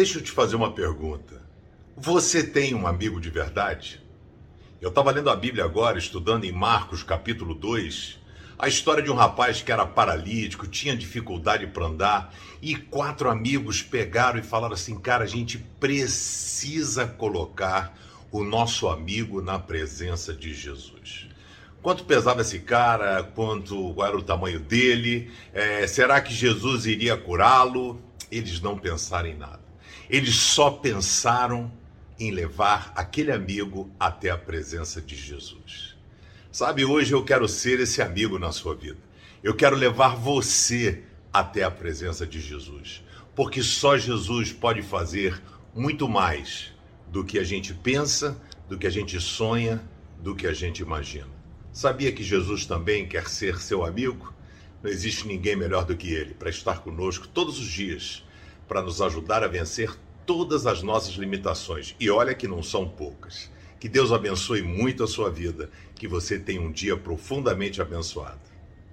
Deixa eu te fazer uma pergunta. Você tem um amigo de verdade? Eu estava lendo a Bíblia agora, estudando em Marcos capítulo 2, a história de um rapaz que era paralítico, tinha dificuldade para andar, e quatro amigos pegaram e falaram assim: cara, a gente precisa colocar o nosso amigo na presença de Jesus. Quanto pesava esse cara? Quanto qual era o tamanho dele? É, será que Jesus iria curá-lo? Eles não pensaram em nada. Eles só pensaram em levar aquele amigo até a presença de Jesus. Sabe, hoje eu quero ser esse amigo na sua vida. Eu quero levar você até a presença de Jesus, porque só Jesus pode fazer muito mais do que a gente pensa, do que a gente sonha, do que a gente imagina. Sabia que Jesus também quer ser seu amigo? Não existe ninguém melhor do que ele para estar conosco todos os dias, para nos ajudar a vencer todas as nossas limitações. E olha que não são poucas. Que Deus abençoe muito a sua vida, que você tenha um dia profundamente abençoado.